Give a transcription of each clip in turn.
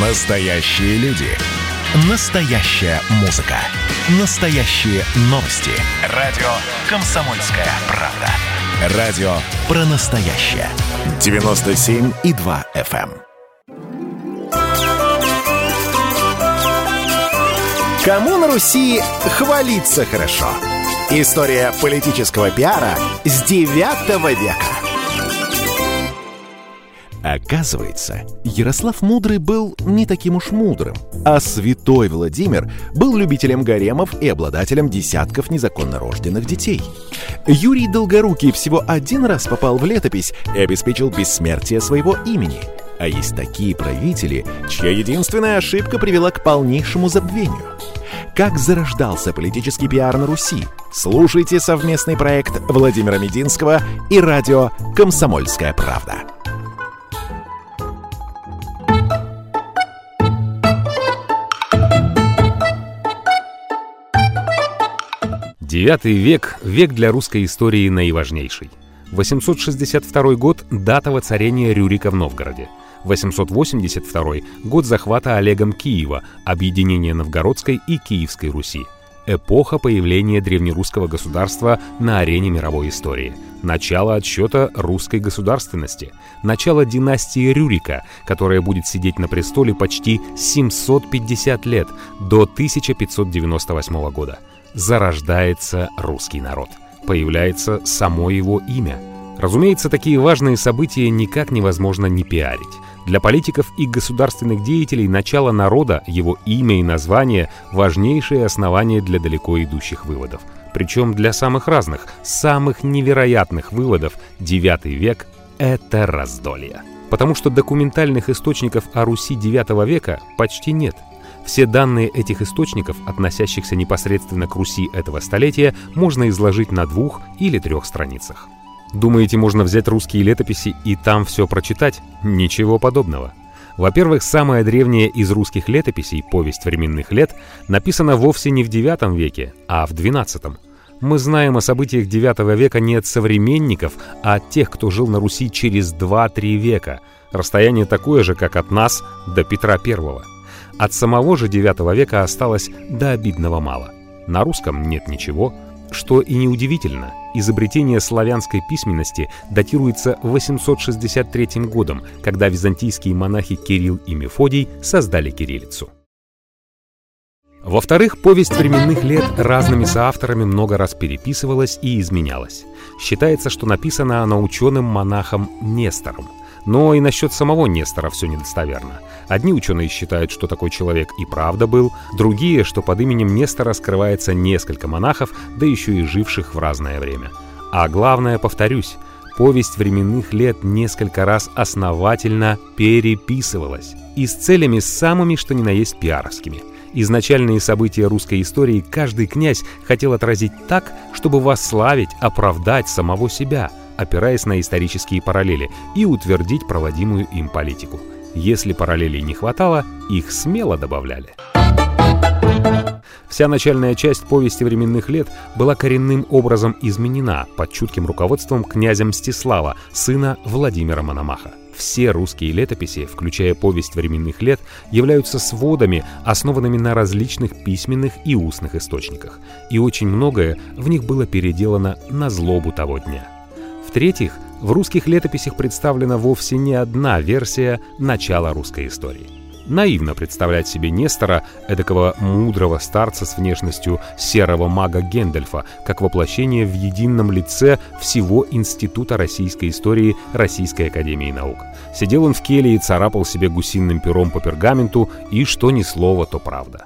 Настоящие люди. Настоящая музыка. Настоящие новости. Радио «Комсомольская правда». Радио про настоящее. 97,2 FM. эм. Кому на Руси хвалиться хорошо? История политического пиара с 9 века. Оказывается, Ярослав Мудрый был не таким уж мудрым, а святой Владимир был любителем гаремов и обладателем десятков незаконно рожденных детей. Юрий Долгорукий всего один раз попал в летопись и обеспечил бессмертие своего имени. А есть такие правители, чья единственная ошибка привела к полнейшему забвению. Как зарождался политический пиар на Руси? Слушайте совместный проект Владимира Мединского и радио «Комсомольская правда». Девятый век – век для русской истории наиважнейший. 862 год – дата воцарения Рюрика в Новгороде. 882 – год захвата Олегом Киева, объединения Новгородской и Киевской Руси. Эпоха появления древнерусского государства на арене мировой истории. Начало отсчета русской государственности. Начало династии Рюрика, которая будет сидеть на престоле почти 750 лет, до 1598 года зарождается русский народ. Появляется само его имя. Разумеется, такие важные события никак невозможно не пиарить. Для политиков и государственных деятелей начало народа, его имя и название – важнейшие основания для далеко идущих выводов. Причем для самых разных, самых невероятных выводов IX век – это раздолье. Потому что документальных источников о Руси IX века почти нет – все данные этих источников, относящихся непосредственно к Руси этого столетия, можно изложить на двух или трех страницах. Думаете, можно взять русские летописи и там все прочитать? Ничего подобного. Во-первых, самая древняя из русских летописей, «Повесть временных лет», написана вовсе не в IX веке, а в XII. Мы знаем о событиях IX века не от современников, а от тех, кто жил на Руси через 2-3 века. Расстояние такое же, как от нас до Петра I. От самого же IX века осталось до обидного мало. На русском нет ничего, что и неудивительно. Изобретение славянской письменности датируется 863 годом, когда византийские монахи Кирилл и Мефодий создали кириллицу. Во-вторых, повесть временных лет разными соавторами много раз переписывалась и изменялась. Считается, что написана она ученым-монахом Нестором. Но и насчет самого Нестора все недостоверно. Одни ученые считают, что такой человек и правда был, другие, что под именем Нестора скрывается несколько монахов, да еще и живших в разное время. А главное, повторюсь, повесть временных лет несколько раз основательно переписывалась. И с целями самыми, что ни на есть пиаровскими. Изначальные события русской истории каждый князь хотел отразить так, чтобы восславить, оправдать самого себя – опираясь на исторические параллели, и утвердить проводимую им политику. Если параллелей не хватало, их смело добавляли. Вся начальная часть повести временных лет была коренным образом изменена под чутким руководством князя Мстислава, сына Владимира Мономаха. Все русские летописи, включая повесть временных лет, являются сводами, основанными на различных письменных и устных источниках. И очень многое в них было переделано на злобу того дня. В-третьих, в русских летописях представлена вовсе не одна версия начала русской истории. Наивно представлять себе Нестора, эдакого мудрого старца с внешностью серого мага Гендельфа, как воплощение в едином лице всего Института российской истории Российской Академии Наук. Сидел он в келье и царапал себе гусиным пером по пергаменту, и что ни слово, то правда.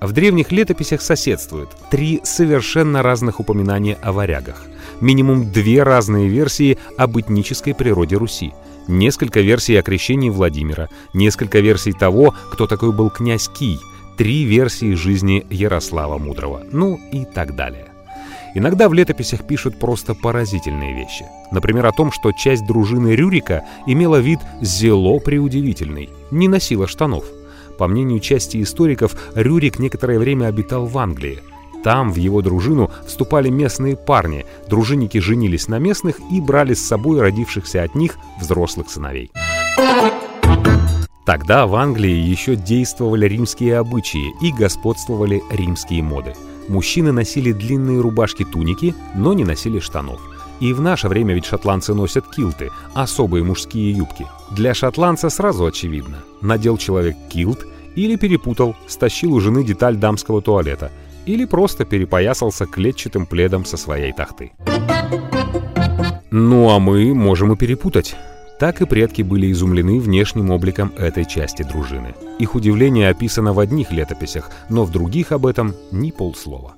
В древних летописях соседствуют три совершенно разных упоминания о варягах – минимум две разные версии об этнической природе Руси, несколько версий о крещении Владимира, несколько версий того, кто такой был князь Кий, три версии жизни Ярослава Мудрого, ну и так далее. Иногда в летописях пишут просто поразительные вещи. Например, о том, что часть дружины Рюрика имела вид зело преудивительный, не носила штанов. По мнению части историков, Рюрик некоторое время обитал в Англии – там в его дружину вступали местные парни, дружинники женились на местных и брали с собой родившихся от них взрослых сыновей. Тогда в Англии еще действовали римские обычаи и господствовали римские моды. Мужчины носили длинные рубашки-туники, но не носили штанов. И в наше время ведь шотландцы носят килты, особые мужские юбки. Для шотландца сразу очевидно. Надел человек килт или перепутал, стащил у жены деталь дамского туалета, или просто перепоясался клетчатым пледом со своей тахты. Ну а мы можем и перепутать. Так и предки были изумлены внешним обликом этой части дружины. Их удивление описано в одних летописях, но в других об этом ни полслова.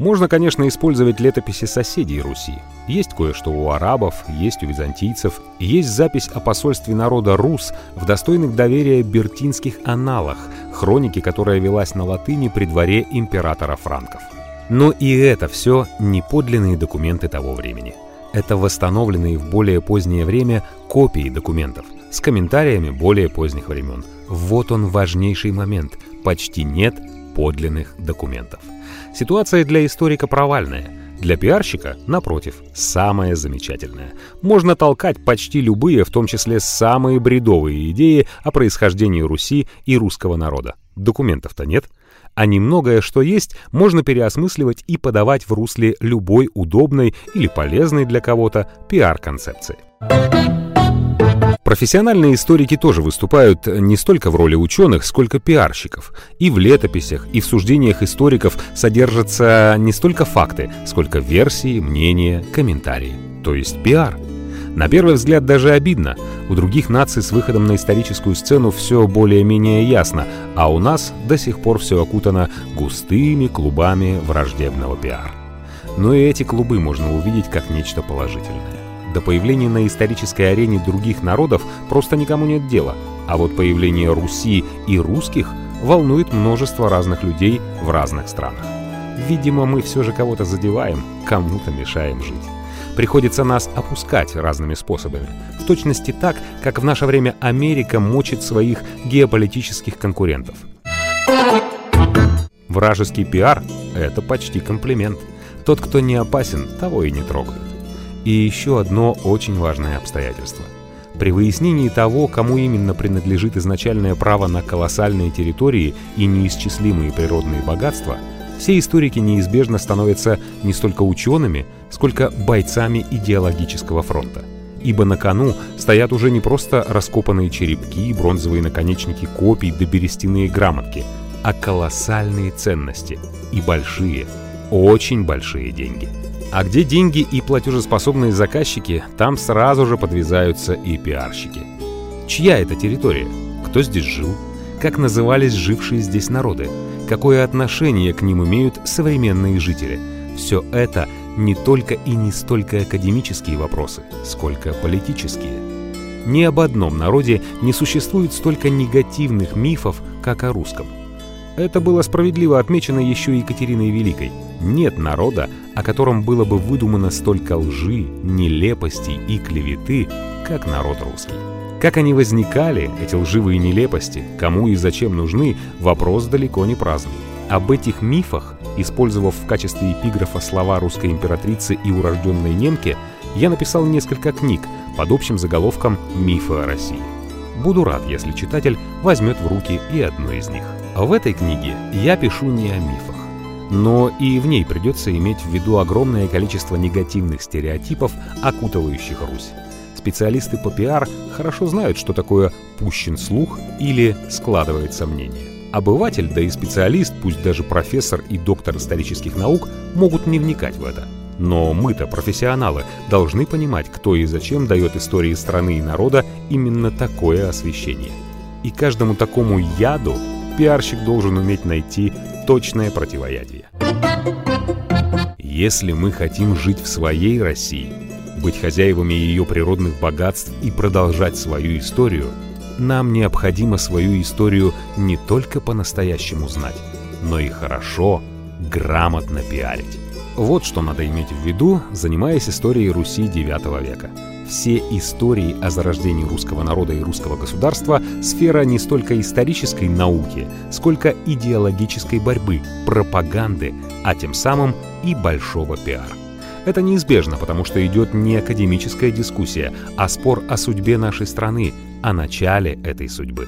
Можно, конечно, использовать летописи соседей Руси. Есть кое-что у арабов, есть у византийцев, есть запись о посольстве народа Рус в достойных доверия бертинских аналах, хроники, которая велась на латыни при дворе императора франков. Но и это все не подлинные документы того времени – это восстановленные в более позднее время копии документов с комментариями более поздних времен. Вот он важнейший момент. Почти нет подлинных документов. Ситуация для историка провальная. Для пиарщика, напротив, самая замечательная. Можно толкать почти любые, в том числе самые бредовые идеи о происхождении Руси и русского народа. Документов-то нет – а немногое, что есть, можно переосмысливать и подавать в русле любой удобной или полезной для кого-то пиар-концепции. Профессиональные историки тоже выступают не столько в роли ученых, сколько пиарщиков. И в летописях, и в суждениях историков содержатся не столько факты, сколько версии, мнения, комментарии. То есть пиар – на первый взгляд даже обидно. У других наций с выходом на историческую сцену все более-менее ясно, а у нас до сих пор все окутано густыми клубами враждебного пиар. Но и эти клубы можно увидеть как нечто положительное. До появления на исторической арене других народов просто никому нет дела, а вот появление Руси и русских волнует множество разных людей в разных странах. Видимо, мы все же кого-то задеваем, кому-то мешаем жить приходится нас опускать разными способами. В точности так, как в наше время Америка мочит своих геополитических конкурентов. Вражеский пиар — это почти комплимент. Тот, кто не опасен, того и не трогают. И еще одно очень важное обстоятельство. При выяснении того, кому именно принадлежит изначальное право на колоссальные территории и неисчислимые природные богатства — все историки неизбежно становятся не столько учеными, сколько бойцами идеологического фронта. Ибо на кону стоят уже не просто раскопанные черепки, бронзовые наконечники копий да берестяные грамотки, а колоссальные ценности и большие, очень большие деньги. А где деньги и платежеспособные заказчики, там сразу же подвязаются и пиарщики. Чья это территория? Кто здесь жил? Как назывались жившие здесь народы? какое отношение к ним имеют современные жители. Все это не только и не столько академические вопросы, сколько политические. Ни об одном народе не существует столько негативных мифов, как о русском. Это было справедливо отмечено еще Екатериной Великой. Нет народа, о котором было бы выдумано столько лжи, нелепостей и клеветы, как народ русский. Как они возникали, эти лживые нелепости, кому и зачем нужны, вопрос далеко не праздный. Об этих мифах, использовав в качестве эпиграфа слова русской императрицы и урожденной немки, я написал несколько книг под общим заголовком «Мифы о России». Буду рад, если читатель возьмет в руки и одну из них. В этой книге я пишу не о мифах, но и в ней придется иметь в виду огромное количество негативных стереотипов, окутывающих Русь. Специалисты по пиар хорошо знают, что такое «пущен слух» или «складывает сомнение». Обыватель, да и специалист, пусть даже профессор и доктор исторических наук, могут не вникать в это. Но мы-то, профессионалы, должны понимать, кто и зачем дает истории страны и народа именно такое освещение. И каждому такому яду пиарщик должен уметь найти точное противоядие. Если мы хотим жить в своей России, быть хозяевами ее природных богатств и продолжать свою историю, нам необходимо свою историю не только по-настоящему знать, но и хорошо, грамотно пиарить. Вот что надо иметь в виду, занимаясь историей Руси IX века. Все истории о зарождении русского народа и русского государства – сфера не столько исторической науки, сколько идеологической борьбы, пропаганды, а тем самым и большого пиара. Это неизбежно, потому что идет не академическая дискуссия, а спор о судьбе нашей страны, о начале этой судьбы.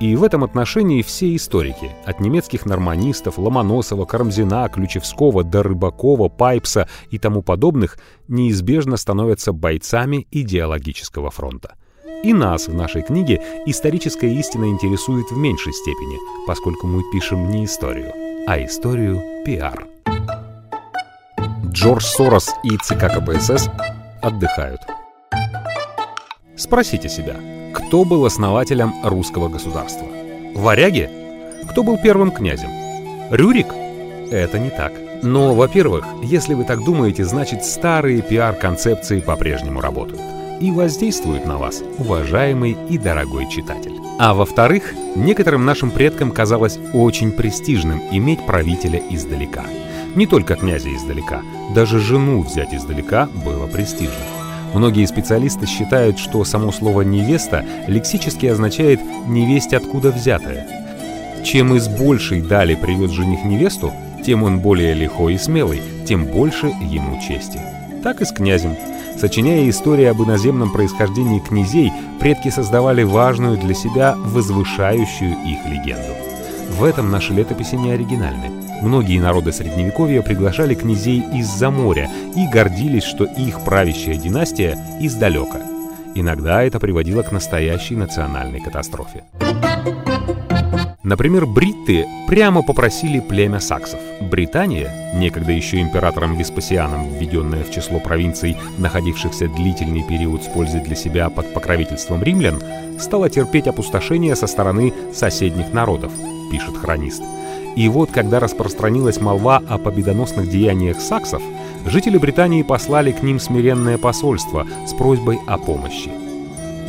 И в этом отношении все историки, от немецких норманистов, Ломоносова, Карамзина, Ключевского до Рыбакова, Пайпса и тому подобных, неизбежно становятся бойцами идеологического фронта. И нас в нашей книге историческая истина интересует в меньшей степени, поскольку мы пишем не историю, а историю пиар. Джордж Сорос и ЦК КПСС отдыхают. Спросите себя, кто был основателем русского государства? Варяги? Кто был первым князем? Рюрик? Это не так. Но, во-первых, если вы так думаете, значит старые пиар-концепции по-прежнему работают и воздействуют на вас, уважаемый и дорогой читатель. А во-вторых, некоторым нашим предкам казалось очень престижным иметь правителя издалека. Не только князя издалека, даже жену взять издалека было престижно. Многие специалисты считают, что само слово «невеста» лексически означает «невесть откуда взятая». Чем из большей дали привез жених невесту, тем он более лихой и смелый, тем больше ему чести. Так и с князем. Сочиняя истории об иноземном происхождении князей, предки создавали важную для себя возвышающую их легенду. В этом наши летописи не оригинальны. Многие народы Средневековья приглашали князей из-за моря и гордились, что их правящая династия издалека. Иногда это приводило к настоящей национальной катастрофе. Например, бритты прямо попросили племя саксов. Британия, некогда еще императором Веспасианом, введенная в число провинций, находившихся длительный период с пользой для себя под покровительством римлян, стала терпеть опустошение со стороны соседних народов, пишет хронист. И вот, когда распространилась молва о победоносных деяниях саксов, жители Британии послали к ним смиренное посольство с просьбой о помощи.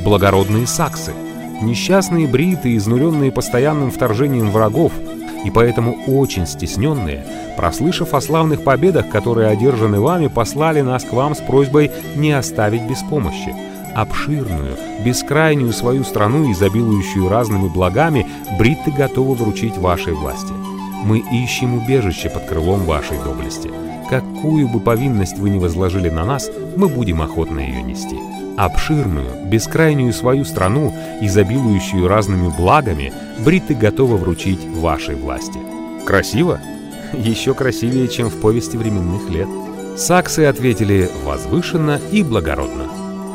Благородные саксы – Несчастные бриты, изнуренные постоянным вторжением врагов, и поэтому очень стесненные, прослышав о славных победах, которые одержаны вами, послали нас к вам с просьбой не оставить без помощи. Обширную, бескрайнюю свою страну, изобилующую разными благами, бритты готовы вручить вашей власти. Мы ищем убежище под крылом вашей доблести. Какую бы повинность вы ни возложили на нас, мы будем охотно ее нести. Обширную, бескрайнюю свою страну, изобилующую разными благами, бриты готовы вручить вашей власти. Красиво? Еще красивее, чем в повести временных лет. Саксы ответили возвышенно и благородно.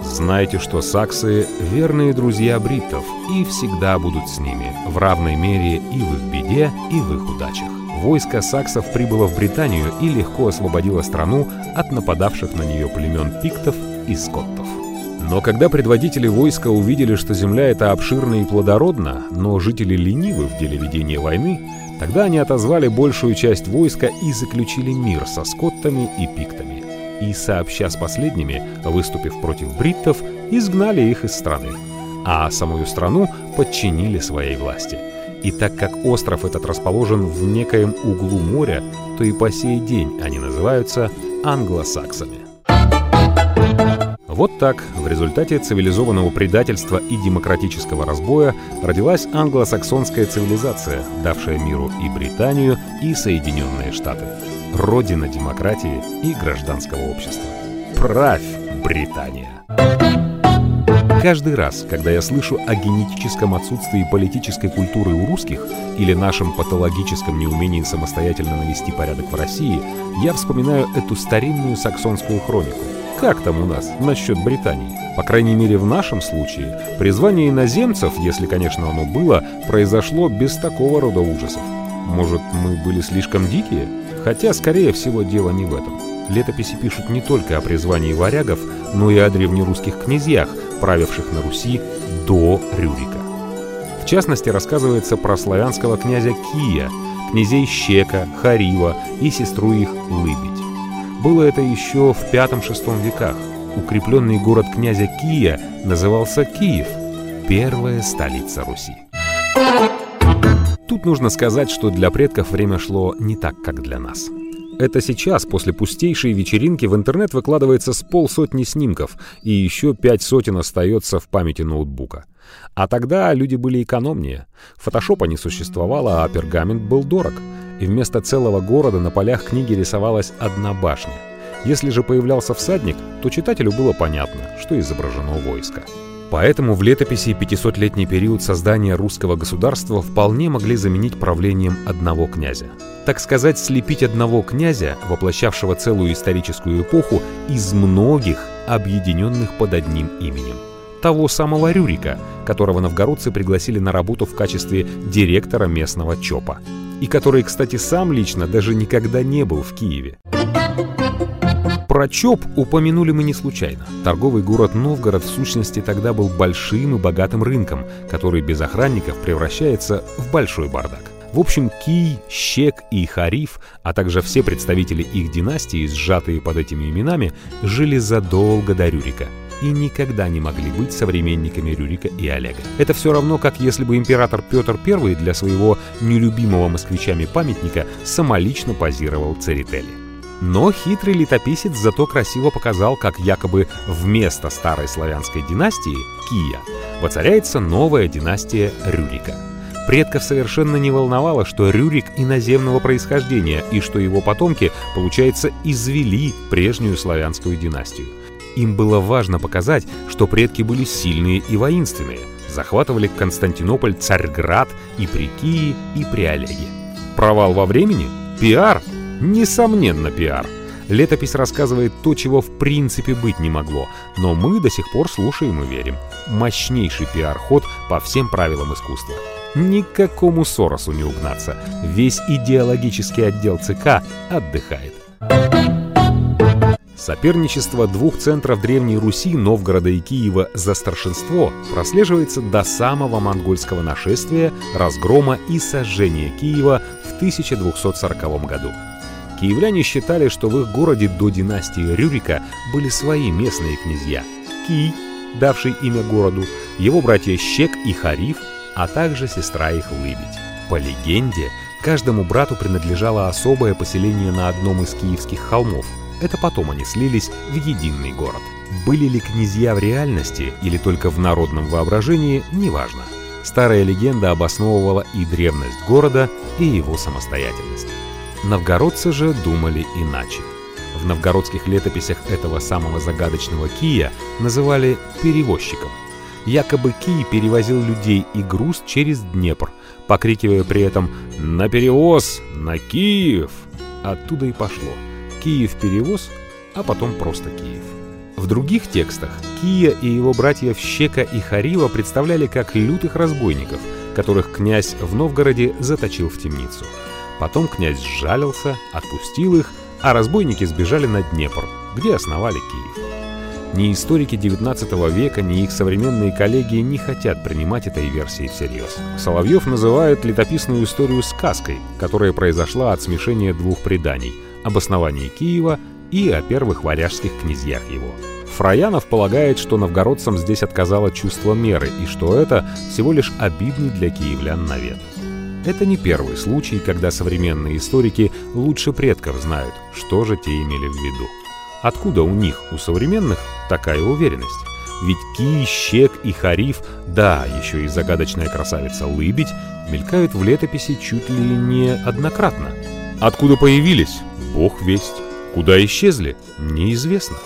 Знайте, что саксы — верные друзья бриттов и всегда будут с ними, в равной мере и в их беде, и в их удачах. Войско саксов прибыло в Британию и легко освободило страну от нападавших на нее племен пиктов и скоттов. Но когда предводители войска увидели, что земля эта обширна и плодородна, но жители ленивы в деле ведения войны, тогда они отозвали большую часть войска и заключили мир со скоттами и пиктами. И, сообща с последними, выступив против бриттов, изгнали их из страны, а самую страну подчинили своей власти. И так как остров этот расположен в некоем углу моря, то и по сей день они называются англосаксами. Вот так, в результате цивилизованного предательства и демократического разбоя родилась англосаксонская цивилизация, давшая миру и Британию, и Соединенные Штаты. Родина демократии и гражданского общества. Правь, Британия! Каждый раз, когда я слышу о генетическом отсутствии политической культуры у русских или нашем патологическом неумении самостоятельно навести порядок в России, я вспоминаю эту старинную саксонскую хронику – как там у нас насчет Британии? По крайней мере, в нашем случае призвание иноземцев, если, конечно, оно было, произошло без такого рода ужасов. Может, мы были слишком дикие? Хотя, скорее всего, дело не в этом. Летописи пишут не только о призвании варягов, но и о древнерусских князьях, правивших на Руси до Рюрика. В частности, рассказывается про славянского князя Кия, князей Щека, Харива и сестру их Лыбедь. Было это еще в V-VI веках. Укрепленный город князя Кия назывался Киев, первая столица Руси. Тут нужно сказать, что для предков время шло не так, как для нас. Это сейчас, после пустейшей вечеринки, в интернет выкладывается с полсотни снимков, и еще пять сотен остается в памяти ноутбука. А тогда люди были экономнее. Фотошопа не существовало, а пергамент был дорог. И вместо целого города на полях книги рисовалась одна башня. Если же появлялся всадник, то читателю было понятно, что изображено войско. Поэтому в летописи 500-летний период создания русского государства вполне могли заменить правлением одного князя. Так сказать, слепить одного князя, воплощавшего целую историческую эпоху, из многих, объединенных под одним именем. Того самого Рюрика, которого новгородцы пригласили на работу в качестве директора местного ЧОПа. И который, кстати, сам лично даже никогда не был в Киеве. Про ЧОП упомянули мы не случайно. Торговый город Новгород в сущности тогда был большим и богатым рынком, который без охранников превращается в большой бардак. В общем, Кий, Щек и Хариф, а также все представители их династии, сжатые под этими именами, жили задолго до Рюрика и никогда не могли быть современниками Рюрика и Олега. Это все равно, как если бы император Петр I для своего нелюбимого москвичами памятника самолично позировал Церетели. Но хитрый летописец зато красиво показал, как якобы вместо старой славянской династии, Кия, воцаряется новая династия Рюрика. Предков совершенно не волновало, что Рюрик иноземного происхождения и что его потомки, получается, извели прежнюю славянскую династию. Им было важно показать, что предки были сильные и воинственные, захватывали Константинополь, Царьград и при Кии, и при. Провал во времени? Пиар? Несомненно, пиар. Летопись рассказывает то, чего в принципе быть не могло, но мы до сих пор слушаем и верим. Мощнейший пиар-ход по всем правилам искусства. Никакому Соросу не угнаться. Весь идеологический отдел ЦК отдыхает. Соперничество двух центров Древней Руси, Новгорода и Киева за старшинство прослеживается до самого монгольского нашествия, разгрома и сожжения Киева в 1240 году. Киевляне считали, что в их городе до династии Рюрика были свои местные князья. Кий, давший имя городу, его братья Щек и Хариф, а также сестра их Лыбедь. По легенде, каждому брату принадлежало особое поселение на одном из киевских холмов. Это потом они слились в единый город. Были ли князья в реальности или только в народном воображении, неважно. Старая легенда обосновывала и древность города, и его самостоятельность. Новгородцы же думали иначе. В новгородских летописях этого самого загадочного Кия называли перевозчиком. Якобы Кий перевозил людей и груз через Днепр, покрикивая при этом «На перевоз! На Киев!» Оттуда и пошло. Киев перевоз, а потом просто Киев. В других текстах Кия и его братья Щека и Харива представляли как лютых разбойников, которых князь в Новгороде заточил в темницу. Потом князь сжалился, отпустил их, а разбойники сбежали на Днепр, где основали Киев. Ни историки XIX века, ни их современные коллеги не хотят принимать этой версии всерьез. Соловьев называет летописную историю сказкой, которая произошла от смешения двух преданий – об основании Киева и о первых варяжских князьях его. Фраянов полагает, что новгородцам здесь отказало чувство меры и что это всего лишь обидный для киевлян навет. Это не первый случай, когда современные историки лучше предков знают, что же те имели в виду. Откуда у них, у современных, такая уверенность? Ведь Ки, Щек и Хариф, да, еще и загадочная красавица Лыбедь, мелькают в летописи чуть ли не однократно. Откуда появились? Бог весть. Куда исчезли? Неизвестно.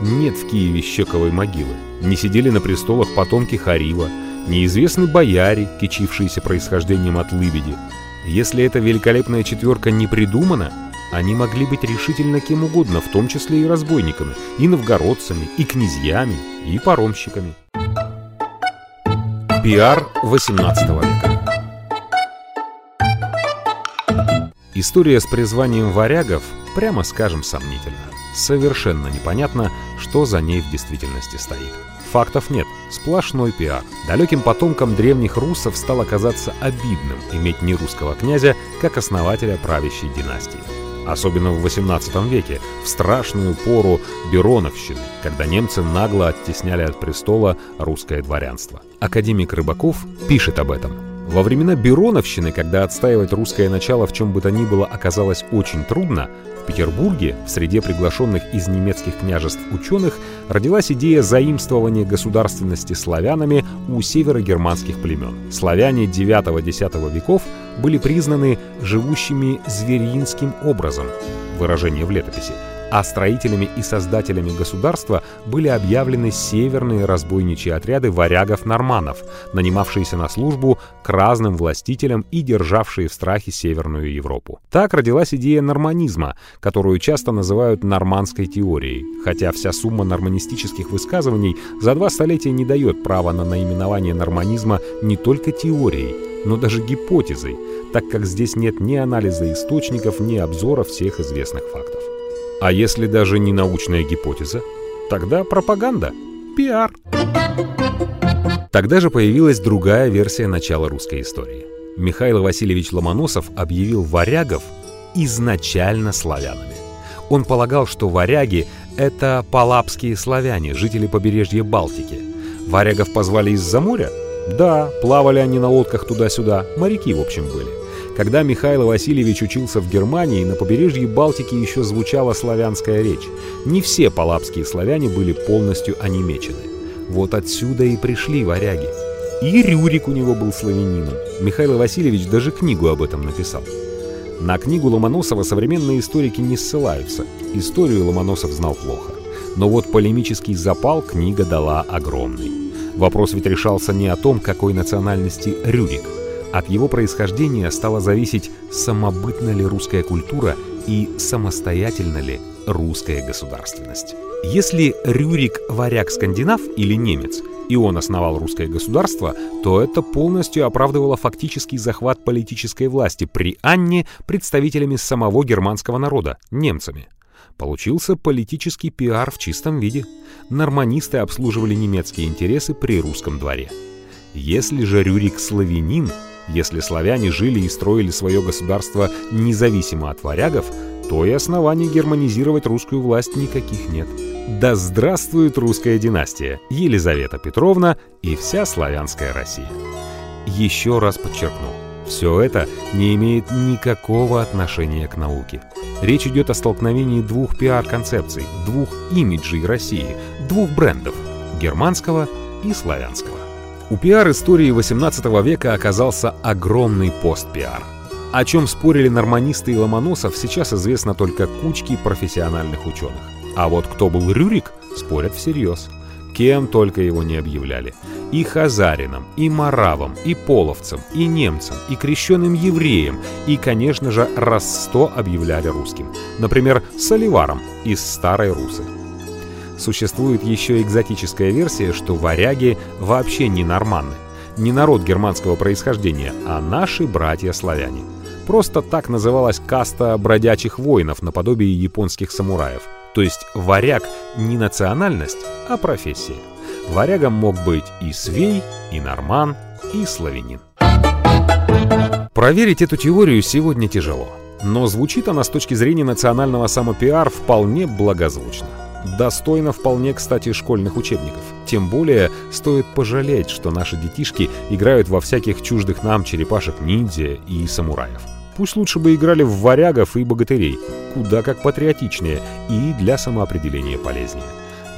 Нет в Киеве Щековой могилы. Не сидели на престолах потомки Харива, неизвестны бояре, кичившиеся происхождением от лыбеди. Если эта великолепная четверка не придумана, они могли быть решительно кем угодно, в том числе и разбойниками, и новгородцами, и князьями, и паромщиками. Пиар 18 века История с призванием варягов, прямо скажем, сомнительна. Совершенно непонятно, что за ней в действительности стоит. Фактов нет, сплошной пиар. Далеким потомкам древних русов стало казаться обидным иметь нерусского князя как основателя правящей династии. Особенно в XVIII веке, в страшную пору Бероновщины, когда немцы нагло оттесняли от престола русское дворянство. Академик Рыбаков пишет об этом. Во времена Бероновщины, когда отстаивать русское начало в чем бы то ни было оказалось очень трудно, в Петербурге, в среде приглашенных из немецких княжеств ученых, родилась идея заимствования государственности славянами у северогерманских племен. Славяне IX-X веков были признаны живущими зверинским образом, выражение в летописи, а строителями и создателями государства были объявлены северные разбойничьи отряды варягов-норманов, нанимавшиеся на службу к разным властителям и державшие в страхе Северную Европу. Так родилась идея норманизма, которую часто называют нормандской теорией, хотя вся сумма норманистических высказываний за два столетия не дает права на наименование норманизма не только теорией, но даже гипотезой, так как здесь нет ни анализа источников, ни обзора всех известных фактов. А если даже не научная гипотеза, тогда пропаганда, пиар. Тогда же появилась другая версия начала русской истории. Михаил Васильевич Ломоносов объявил варягов изначально славянами. Он полагал, что варяги — это палапские славяне, жители побережья Балтики. Варягов позвали из-за моря? Да, плавали они на лодках туда-сюда, моряки, в общем, были. Когда Михаил Васильевич учился в Германии, на побережье Балтики еще звучала славянская речь. Не все палапские славяне были полностью онемечены. Вот отсюда и пришли варяги. И Рюрик у него был славянином. Михаил Васильевич даже книгу об этом написал. На книгу Ломоносова современные историки не ссылаются. Историю Ломоносов знал плохо. Но вот полемический запал книга дала огромный. Вопрос ведь решался не о том, какой национальности Рюрик – от его происхождения стала зависеть, самобытна ли русская культура и самостоятельна ли русская государственность. Если Рюрик – варяг-скандинав или немец, и он основал русское государство, то это полностью оправдывало фактический захват политической власти при Анне представителями самого германского народа – немцами. Получился политический пиар в чистом виде. Норманисты обслуживали немецкие интересы при русском дворе. Если же Рюрик славянин – если славяне жили и строили свое государство независимо от варягов, то и оснований германизировать русскую власть никаких нет. Да здравствует русская династия, Елизавета Петровна и вся славянская Россия. Еще раз подчеркну, все это не имеет никакого отношения к науке. Речь идет о столкновении двух пиар-концепций, двух имиджей России, двух брендов – германского и славянского. У пиар-истории XVIII века оказался огромный пост-пиар. О чем спорили норманисты и Ломоносов, сейчас известно только кучки профессиональных ученых. А вот кто был Рюрик, спорят всерьез. Кем только его не объявляли. И хазарином, и маравом, и половцем, и немцем, и крещенным евреем, и, конечно же, раз сто объявляли русским. Например, Соливаром из Старой Русы. Существует еще экзотическая версия, что варяги вообще не норманны. Не народ германского происхождения, а наши братья-славяне. Просто так называлась каста бродячих воинов наподобие японских самураев. То есть варяг не национальность, а профессия. Варягом мог быть и свей, и норман, и славянин. Проверить эту теорию сегодня тяжело. Но звучит она с точки зрения национального самопиар вполне благозвучно. Достойно вполне, кстати, школьных учебников. Тем более, стоит пожалеть, что наши детишки играют во всяких чуждых нам черепашек-ниндзя и самураев. Пусть лучше бы играли в варягов и богатырей, куда как патриотичнее и для самоопределения полезнее.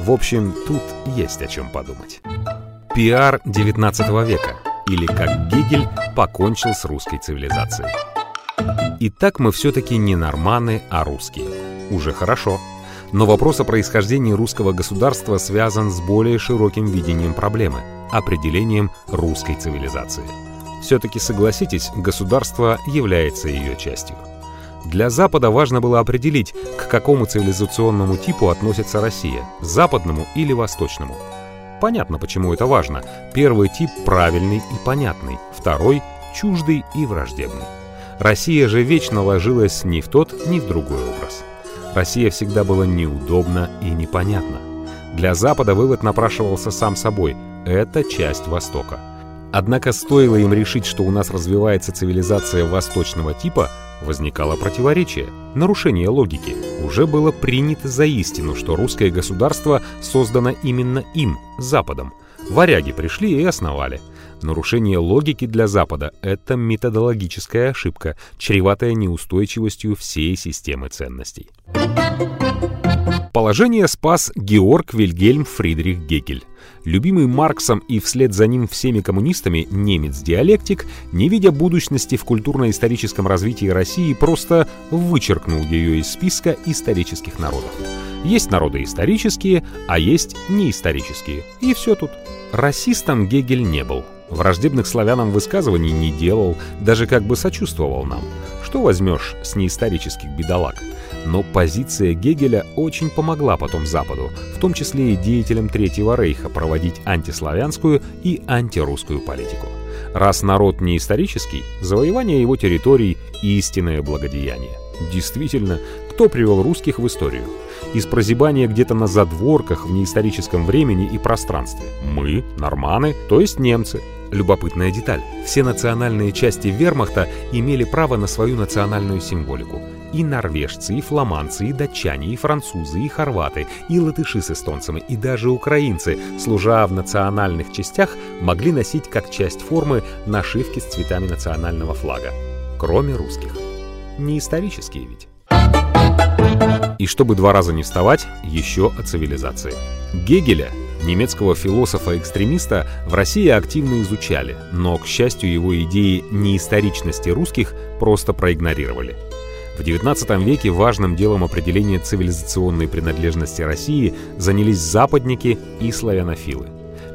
В общем, тут есть о чем подумать. Пиар 19 века, или как Гегель покончил с русской цивилизацией. Итак, мы все-таки не норманы, а русские. Уже хорошо. Но вопрос о происхождении русского государства связан с более широким видением проблемы – определением русской цивилизации. Все-таки согласитесь, государство является ее частью. Для Запада важно было определить, к какому цивилизационному типу относится Россия – западному или восточному. Понятно, почему это важно. Первый тип правильный и понятный, второй – чуждый и враждебный. Россия же вечно ложилась ни в тот, ни в другой образ. Россия всегда была неудобна и непонятна. Для Запада вывод напрашивался сам собой – это часть Востока. Однако стоило им решить, что у нас развивается цивилизация восточного типа, возникало противоречие, нарушение логики. Уже было принято за истину, что русское государство создано именно им, Западом. Варяги пришли и основали – Нарушение логики для Запада — это методологическая ошибка, чреватая неустойчивостью всей системы ценностей. Положение спас Георг Вильгельм Фридрих Гегель. Любимый Марксом и вслед за ним всеми коммунистами немец-диалектик, не видя будущности в культурно-историческом развитии России, просто вычеркнул ее из списка исторических народов. Есть народы исторические, а есть неисторические. И все тут. Расистом Гегель не был. Враждебных славянам высказываний не делал, даже как бы сочувствовал нам. Что возьмешь с неисторических бедолаг? Но позиция Гегеля очень помогла потом Западу, в том числе и деятелям Третьего Рейха, проводить антиславянскую и антирусскую политику. Раз народ не исторический, завоевание его территорий – истинное благодеяние. Действительно, кто привел русских в историю? Из прозябания где-то на задворках в неисторическом времени и пространстве. Мы, норманы, то есть немцы. Любопытная деталь. Все национальные части вермахта имели право на свою национальную символику и норвежцы, и фламандцы, и датчане, и французы, и хорваты, и латыши с эстонцами, и даже украинцы, служа в национальных частях, могли носить как часть формы нашивки с цветами национального флага. Кроме русских. Не исторические ведь. И чтобы два раза не вставать, еще о цивилизации. Гегеля, немецкого философа-экстремиста, в России активно изучали, но, к счастью, его идеи неисторичности русских просто проигнорировали. В XIX веке важным делом определения цивилизационной принадлежности России занялись западники и славянофилы.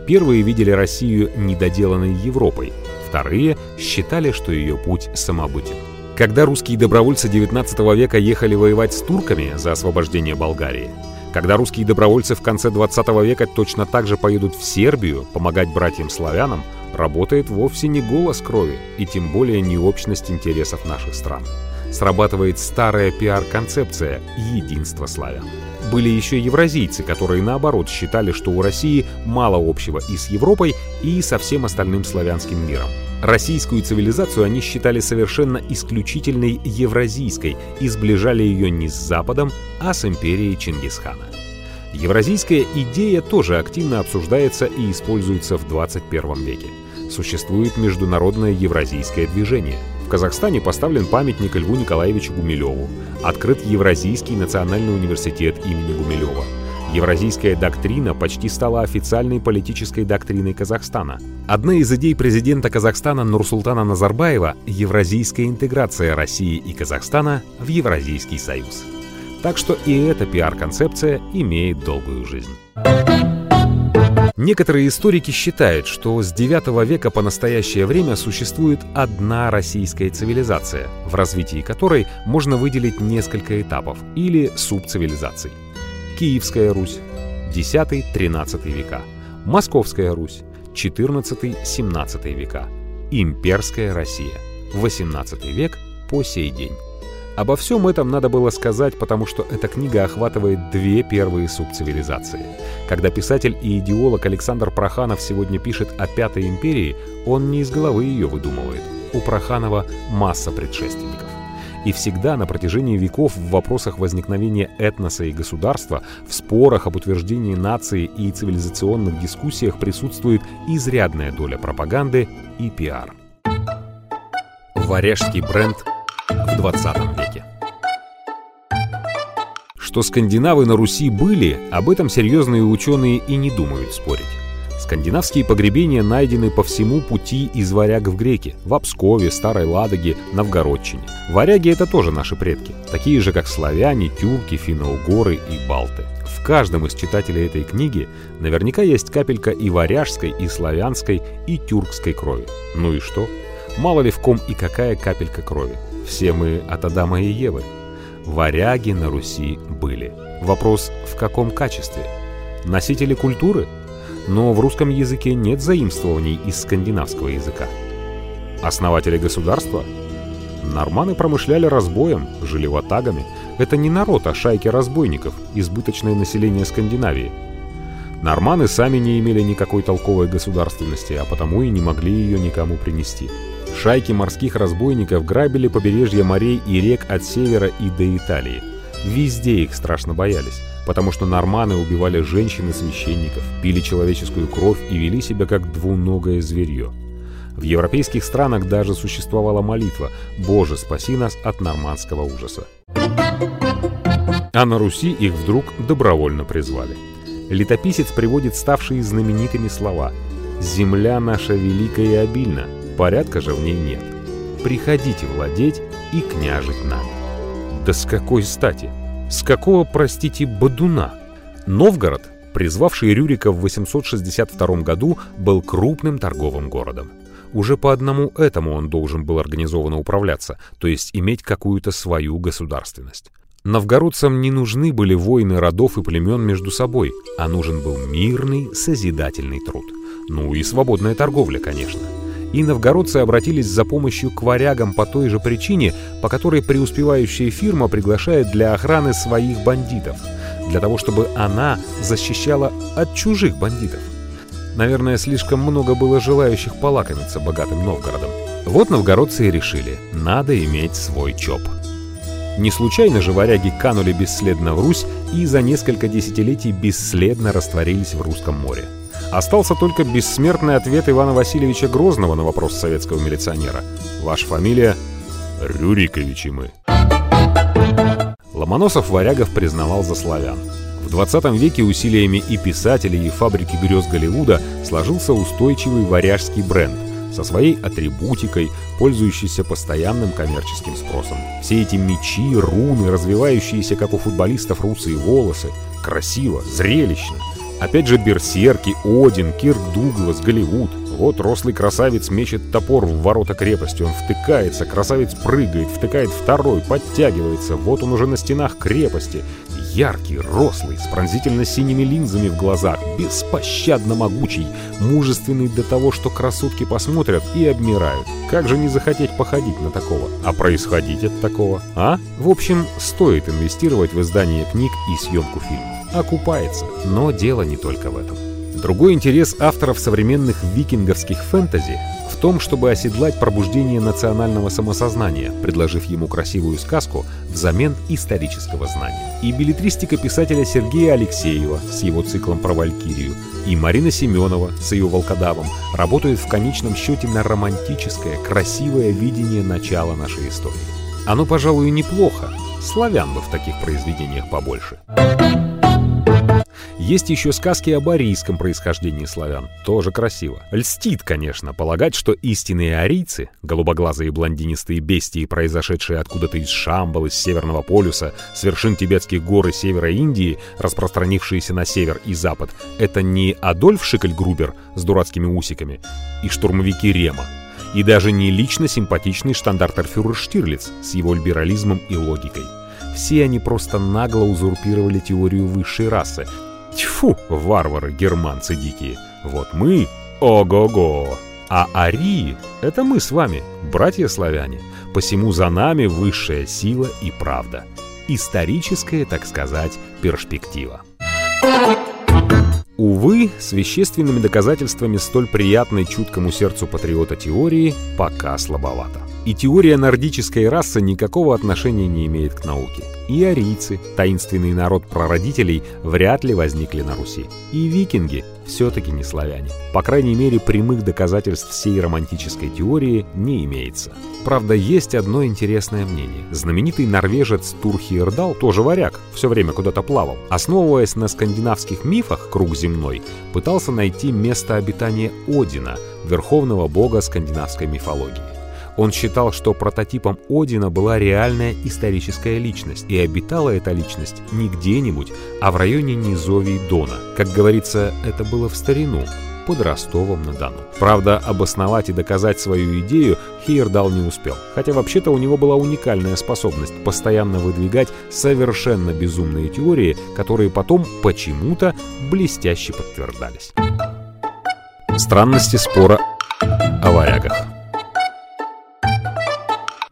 Первые видели Россию недоделанной Европой, вторые считали, что ее путь самобытен. Когда русские добровольцы XIX века ехали воевать с турками за освобождение Болгарии, когда русские добровольцы в конце 20 века точно так же поедут в Сербию помогать братьям-славянам, работает вовсе не голос крови и тем более не общность интересов наших стран срабатывает старая пиар-концепция «единство славян». Были еще евразийцы, которые наоборот считали, что у России мало общего и с Европой, и со всем остальным славянским миром. Российскую цивилизацию они считали совершенно исключительной евразийской и сближали ее не с Западом, а с империей Чингисхана. Евразийская идея тоже активно обсуждается и используется в 21 веке. Существует международное евразийское движение – в Казахстане поставлен памятник Льву Николаевичу Гумилеву, открыт Евразийский национальный университет имени Гумилева. Евразийская доктрина почти стала официальной политической доктриной Казахстана. Одна из идей президента Казахстана Нурсултана Назарбаева – евразийская интеграция России и Казахстана в Евразийский союз. Так что и эта пиар-концепция имеет долгую жизнь. Некоторые историки считают, что с IX века по настоящее время существует одна российская цивилизация, в развитии которой можно выделить несколько этапов или субцивилизаций. Киевская Русь, X-XIII века, Московская Русь, XIV-XVII века, Имперская Россия, XVIII век по сей день. Обо всем этом надо было сказать, потому что эта книга охватывает две первые субцивилизации. Когда писатель и идеолог Александр Проханов сегодня пишет о Пятой империи, он не из головы ее выдумывает. У Проханова масса предшественников. И всегда на протяжении веков в вопросах возникновения этноса и государства, в спорах об утверждении нации и цивилизационных дискуссиях присутствует изрядная доля пропаганды и пиар. Варяжский бренд в 20 веке. Что скандинавы на Руси были, об этом серьезные ученые и не думают спорить. Скандинавские погребения найдены по всему пути из варяг в греки, в Обскове, Старой Ладоге, Новгородчине. Варяги — это тоже наши предки, такие же, как славяне, тюрки, финно-угоры и балты. В каждом из читателей этой книги наверняка есть капелька и варяжской, и славянской, и тюркской крови. Ну и что? Мало ли в ком и какая капелька крови. Все мы от Адама и Евы. Варяги на Руси были. Вопрос в каком качестве? Носители культуры? Но в русском языке нет заимствований из скандинавского языка. Основатели государства? Норманы промышляли разбоем, жили ватагами. Это не народ, а шайки разбойников, избыточное население Скандинавии. Норманы сами не имели никакой толковой государственности, а потому и не могли ее никому принести. Шайки морских разбойников грабили побережье морей и рек от севера и до Италии. Везде их страшно боялись, потому что норманы убивали женщин и священников, пили человеческую кровь и вели себя как двуногое зверье. В европейских странах даже существовала молитва «Боже, спаси нас от нормандского ужаса». А на Руси их вдруг добровольно призвали. летописец приводит ставшие знаменитыми слова «Земля наша великая и обильна, порядка же в ней нет. Приходите владеть и княжить нами». Да с какой стати? С какого, простите, бодуна? Новгород, призвавший Рюрика в 862 году, был крупным торговым городом. Уже по одному этому он должен был организованно управляться, то есть иметь какую-то свою государственность. Новгородцам не нужны были войны родов и племен между собой, а нужен был мирный, созидательный труд. Ну и свободная торговля, конечно. И новгородцы обратились за помощью к варягам по той же причине, по которой преуспевающая фирма приглашает для охраны своих бандитов, для того чтобы она защищала от чужих бандитов. Наверное, слишком много было желающих полакомиться богатым Новгородом. Вот новгородцы и решили, надо иметь свой ЧОП. Не случайно же варяги канули бесследно в Русь и за несколько десятилетий бесследно растворились в Русском море. Остался только бессмертный ответ Ивана Васильевича Грозного на вопрос советского милиционера. «Ваша фамилия?» «Рюриковичи мы». Ломоносов варягов признавал за славян. В 20 веке усилиями и писателей, и фабрики грез Голливуда сложился устойчивый варяжский бренд со своей атрибутикой, пользующийся постоянным коммерческим спросом. Все эти мечи, руны, развивающиеся, как у футболистов, русые волосы. Красиво, зрелищно. Опять же Берсерки, Один, Кирк Дуглас, Голливуд. Вот рослый красавец мечет топор в ворота крепости. Он втыкается, красавец прыгает, втыкает второй, подтягивается. Вот он уже на стенах крепости. Яркий, рослый, с пронзительно-синими линзами в глазах, беспощадно могучий, мужественный до того, что красотки посмотрят и обмирают. Как же не захотеть походить на такого? А происходить от такого? А? В общем, стоит инвестировать в издание книг и съемку фильмов. Окупается. Но дело не только в этом. Другой интерес авторов современных викинговских фэнтези том, чтобы оседлать пробуждение национального самосознания, предложив ему красивую сказку взамен исторического знания. И билетристика писателя Сергея Алексеева с его циклом про Валькирию, и Марина Семенова с ее волкодавом работают в конечном счете на романтическое, красивое видение начала нашей истории. Оно, пожалуй, неплохо. Славян бы в таких произведениях побольше. Есть еще сказки об арийском происхождении славян. Тоже красиво. Льстит, конечно, полагать, что истинные арийцы, голубоглазые блондинистые бестии, произошедшие откуда-то из Шамбал, из Северного полюса, с вершин тибетских гор и севера Индии, распространившиеся на север и запад, это не Адольф Шикельгрубер с дурацкими усиками и штурмовики Рема, и даже не лично симпатичный штандартер-фюрер Штирлиц с его либерализмом и логикой. Все они просто нагло узурпировали теорию высшей расы, Тьфу, варвары, германцы дикие. Вот мы — ого-го. А арии — это мы с вами, братья-славяне. Посему за нами высшая сила и правда. Историческая, так сказать, перспектива. Увы, с вещественными доказательствами столь приятной чуткому сердцу патриота теории пока слабовато. И теория нордической расы никакого отношения не имеет к науке. И арийцы, таинственный народ прародителей, вряд ли возникли на Руси. И викинги все-таки не славяне. По крайней мере, прямых доказательств всей романтической теории не имеется. Правда, есть одно интересное мнение. Знаменитый норвежец Турхи Эрдал, тоже варяг, все время куда-то плавал. Основываясь на скандинавских мифах «Круг земной», пытался найти место обитания Одина, верховного бога скандинавской мифологии. Он считал, что прототипом Одина была реальная историческая личность, и обитала эта личность не где-нибудь, а в районе низовий Дона. Как говорится, это было в старину, под Ростовом-на-Дону. Правда, обосновать и доказать свою идею Хейердал не успел, хотя вообще-то у него была уникальная способность постоянно выдвигать совершенно безумные теории, которые потом почему-то блестяще подтверждались. Странности спора о варягах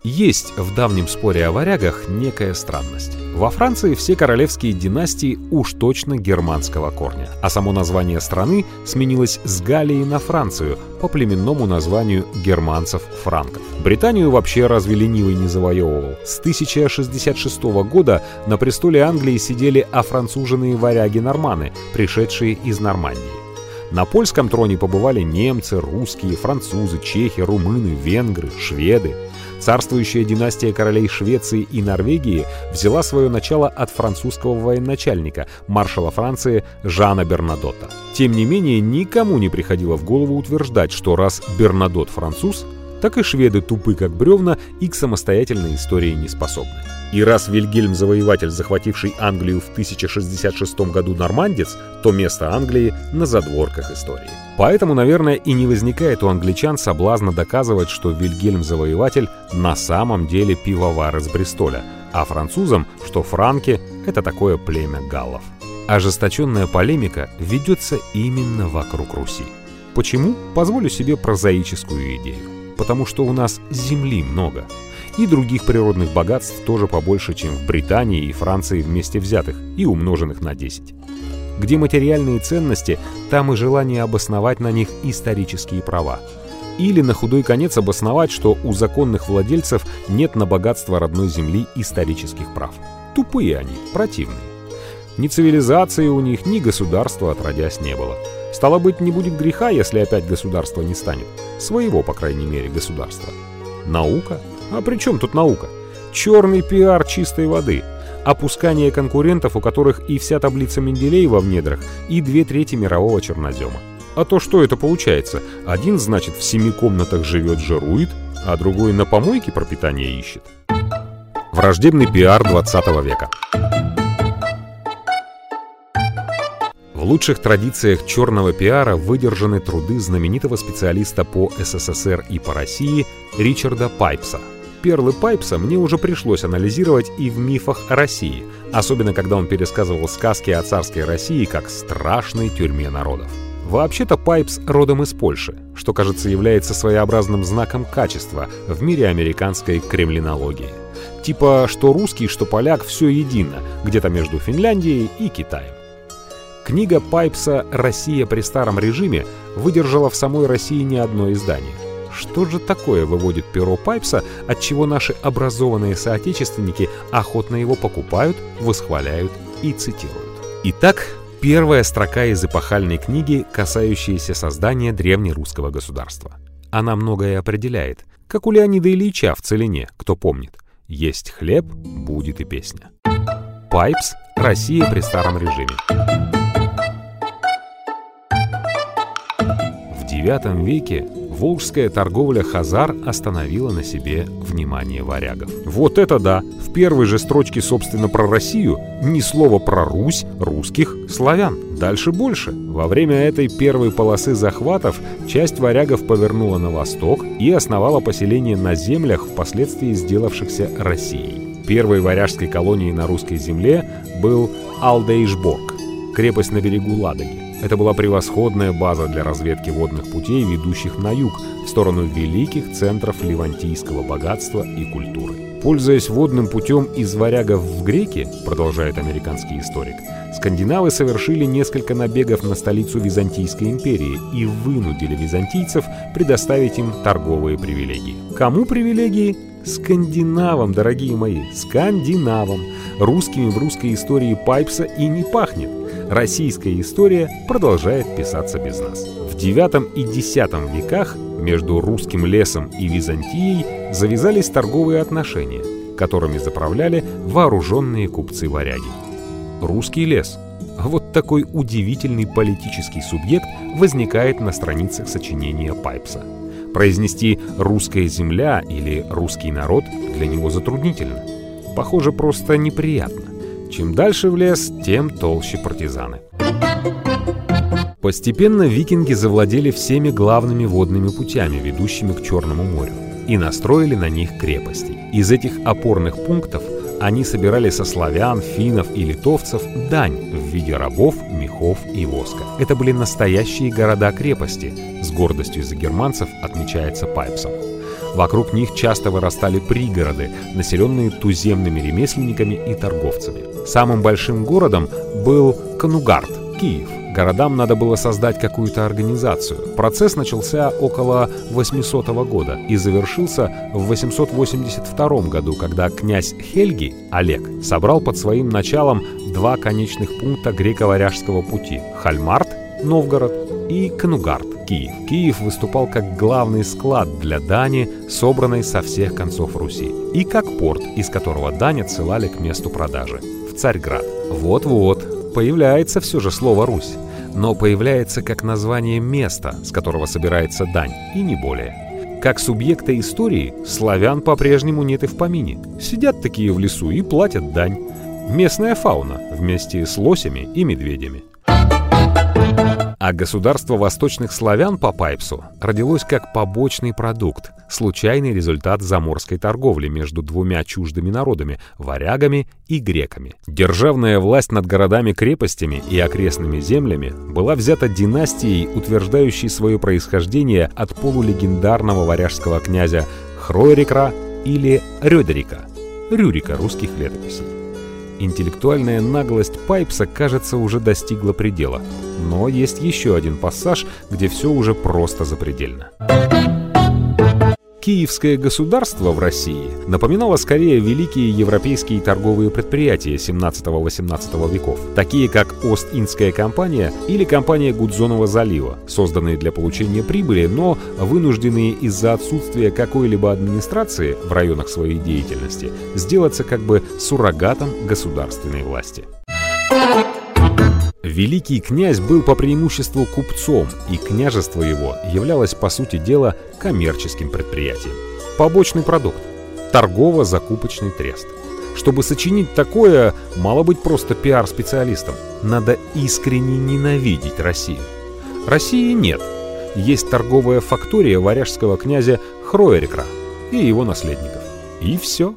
есть в давнем споре о варягах некая странность. Во Франции все королевские династии уж точно германского корня, а само название страны сменилось с Галлии на Францию по племенному названию германцев-франков. Британию вообще разве ленивый не завоевывал. С 1066 года на престоле Англии сидели офранцуженные варяги-норманы, пришедшие из Нормандии. На польском троне побывали немцы, русские, французы, чехи, румыны, венгры, шведы. Царствующая династия королей Швеции и Норвегии взяла свое начало от французского военачальника, маршала Франции Жана Бернадота. Тем не менее, никому не приходило в голову утверждать, что раз Бернадот француз, так и шведы тупы как бревна и к самостоятельной истории не способны. И раз Вильгельм Завоеватель, захвативший Англию в 1066 году нормандец, то место Англии на задворках истории. Поэтому, наверное, и не возникает у англичан соблазна доказывать, что Вильгельм Завоеватель на самом деле пивовар из Бристоля, а французам, что франки — это такое племя галлов. Ожесточенная полемика ведется именно вокруг Руси. Почему? Позволю себе прозаическую идею. Потому что у нас земли много — и других природных богатств тоже побольше, чем в Британии и Франции вместе взятых и умноженных на 10. Где материальные ценности, там и желание обосновать на них исторические права. Или на худой конец обосновать, что у законных владельцев нет на богатство родной земли исторических прав. Тупые они, противные. Ни цивилизации у них, ни государства отродясь не было. Стало быть, не будет греха, если опять государства не станет. Своего, по крайней мере, государства. Наука? А при чем тут наука? Черный пиар чистой воды. Опускание конкурентов, у которых и вся таблица Менделеева в недрах, и две трети мирового чернозема. А то что это получается? Один, значит, в семи комнатах живет, жирует, а другой на помойке пропитание ищет. Враждебный пиар 20 века. В лучших традициях черного пиара выдержаны труды знаменитого специалиста по СССР и по России Ричарда Пайпса – Перлы Пайпса мне уже пришлось анализировать и в мифах о России, особенно когда он пересказывал сказки о царской России как страшной тюрьме народов. Вообще-то Пайпс родом из Польши, что, кажется, является своеобразным знаком качества в мире американской кремлинологии. Типа, что русский, что поляк, все едино, где-то между Финляндией и Китаем. Книга Пайпса «Россия при старом режиме» выдержала в самой России не одно издание. Что же такое выводит перо Пайпса, от чего наши образованные соотечественники охотно его покупают, восхваляют и цитируют? Итак, первая строка из эпохальной книги, касающаяся создания древнерусского государства. Она многое определяет, как у Леонида Ильича в «Целине», кто помнит. «Есть хлеб, будет и песня». Пайпс «Россия при старом режиме». В IX веке волжская торговля Хазар остановила на себе внимание варягов. Вот это да! В первой же строчке, собственно, про Россию ни слова про Русь, русских, славян. Дальше больше. Во время этой первой полосы захватов часть варягов повернула на восток и основала поселение на землях, впоследствии сделавшихся Россией. Первой варяжской колонией на русской земле был Алдейшборг, крепость на берегу Ладоги. Это была превосходная база для разведки водных путей, ведущих на юг, в сторону великих центров левантийского богатства и культуры. Пользуясь водным путем из варягов в греки, продолжает американский историк, скандинавы совершили несколько набегов на столицу Византийской империи и вынудили византийцев предоставить им торговые привилегии. Кому привилегии? Скандинавам, дорогие мои, скандинавам. Русскими в русской истории Пайпса и не пахнет российская история продолжает писаться без нас. В IX и X веках между русским лесом и Византией завязались торговые отношения, которыми заправляли вооруженные купцы-варяги. Русский лес – вот такой удивительный политический субъект возникает на страницах сочинения Пайпса. Произнести «русская земля» или «русский народ» для него затруднительно. Похоже, просто неприятно. Чем дальше в лес, тем толще партизаны. Постепенно викинги завладели всеми главными водными путями, ведущими к Черному морю, и настроили на них крепости. Из этих опорных пунктов они собирали со славян, финнов и литовцев дань в виде рабов, мехов и воска. Это были настоящие города-крепости, с гордостью за германцев отмечается Пайпсом. Вокруг них часто вырастали пригороды, населенные туземными ремесленниками и торговцами. Самым большим городом был Канугард, Киев. Городам надо было создать какую-то организацию. Процесс начался около 800 года и завершился в 882 году, когда князь Хельги, Олег, собрал под своим началом два конечных пункта греко-варяжского пути – Хальмарт, Новгород, и Канугард, Киев. Киев выступал как главный склад для дани, собранной со всех концов Руси, и как порт, из которого дань отсылали к месту продажи, в Царьград. Вот-вот, появляется все же слово «Русь», но появляется как название места, с которого собирается дань, и не более. Как субъекта истории славян по-прежнему нет и в помине. Сидят такие в лесу и платят дань. Местная фауна вместе с лосями и медведями. А государство восточных славян по Пайпсу родилось как побочный продукт, случайный результат заморской торговли между двумя чуждыми народами – варягами и греками. Державная власть над городами-крепостями и окрестными землями была взята династией, утверждающей свое происхождение от полулегендарного варяжского князя Хройрикра или Рёдерика, Рюрика русских летописей. Интеллектуальная наглость Пайпса, кажется, уже достигла предела. Но есть еще один пассаж, где все уже просто запредельно. Киевское государство в России напоминало скорее великие европейские торговые предприятия 17-18 веков, такие как Ост-Индская компания или компания Гудзонова залива, созданные для получения прибыли, но вынужденные из-за отсутствия какой-либо администрации в районах своей деятельности сделаться как бы суррогатом государственной власти. Великий князь был по преимуществу купцом, и княжество его являлось, по сути дела, коммерческим предприятием. Побочный продукт – торгово-закупочный трест. Чтобы сочинить такое, мало быть просто пиар-специалистом. Надо искренне ненавидеть Россию. России нет. Есть торговая фактория варяжского князя Хроерикра и его наследников. И все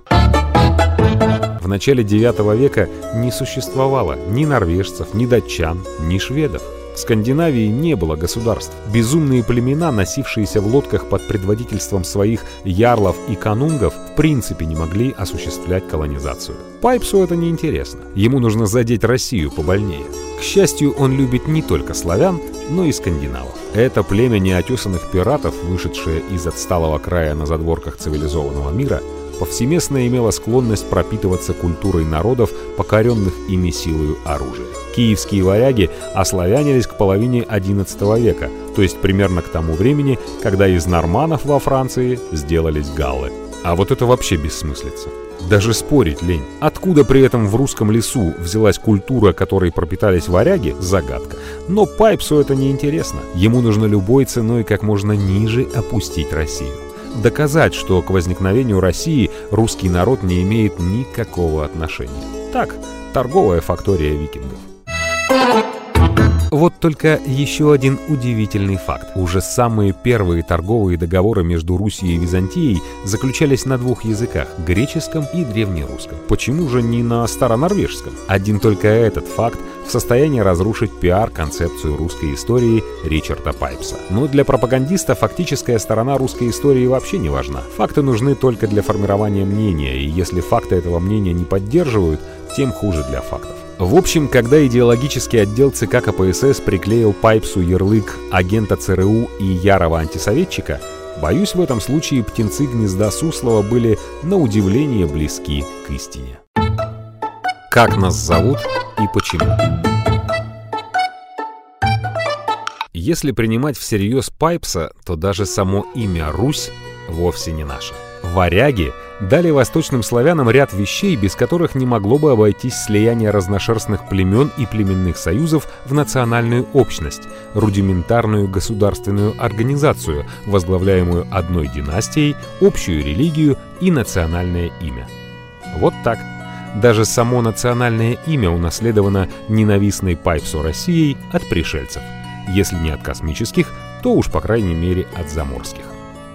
начале IX века не существовало ни норвежцев, ни датчан, ни шведов. В Скандинавии не было государств. Безумные племена, носившиеся в лодках под предводительством своих ярлов и канунгов, в принципе не могли осуществлять колонизацию. Пайпсу это не интересно. Ему нужно задеть Россию побольнее. К счастью, он любит не только славян, но и скандинавов. Это племя неотесанных пиратов, вышедшее из отсталого края на задворках цивилизованного мира, повсеместно имела склонность пропитываться культурой народов, покоренных ими силою оружия. Киевские варяги ославянились к половине XI века, то есть примерно к тому времени, когда из норманов во Франции сделались галлы. А вот это вообще бессмыслица. Даже спорить лень. Откуда при этом в русском лесу взялась культура, которой пропитались варяги – загадка. Но Пайпсу это не интересно. Ему нужно любой ценой как можно ниже опустить Россию доказать, что к возникновению России русский народ не имеет никакого отношения. Так, торговая фактория викингов. Вот только еще один удивительный факт. Уже самые первые торговые договоры между Русью и Византией заключались на двух языках – греческом и древнерусском. Почему же не на старонорвежском? Один только этот факт в состоянии разрушить пиар-концепцию русской истории Ричарда Пайпса. Но для пропагандиста фактическая сторона русской истории вообще не важна. Факты нужны только для формирования мнения, и если факты этого мнения не поддерживают, тем хуже для фактов. В общем, когда идеологический отдел ЦК КПСС приклеил Пайпсу ярлык агента ЦРУ и ярого антисоветчика, боюсь, в этом случае птенцы гнезда Суслова были на удивление близки к истине. Как нас зовут и почему? Если принимать всерьез Пайпса, то даже само имя Русь вовсе не наше. Варяги дали восточным славянам ряд вещей, без которых не могло бы обойтись слияние разношерстных племен и племенных союзов в национальную общность, рудиментарную государственную организацию, возглавляемую одной династией, общую религию и национальное имя. Вот так. Даже само национальное имя унаследовано ненавистной Пайпсу Россией от пришельцев. Если не от космических, то уж по крайней мере от заморских.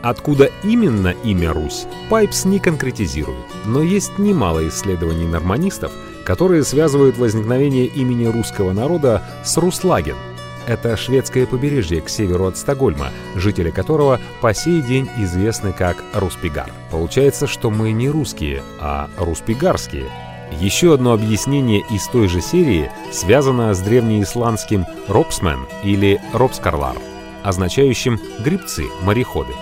Откуда именно имя Русь, Пайпс не конкретизирует, но есть немало исследований норманистов, которые связывают возникновение имени русского народа с Руслаген. Это шведское побережье к северу от Стокгольма, жители которого по сей день известны как Руспигар. Получается, что мы не русские, а руспигарские. Еще одно объяснение из той же серии связано с древнеисландским «ропсмен» или «ропскарлар», означающим «грибцы», «мореходы»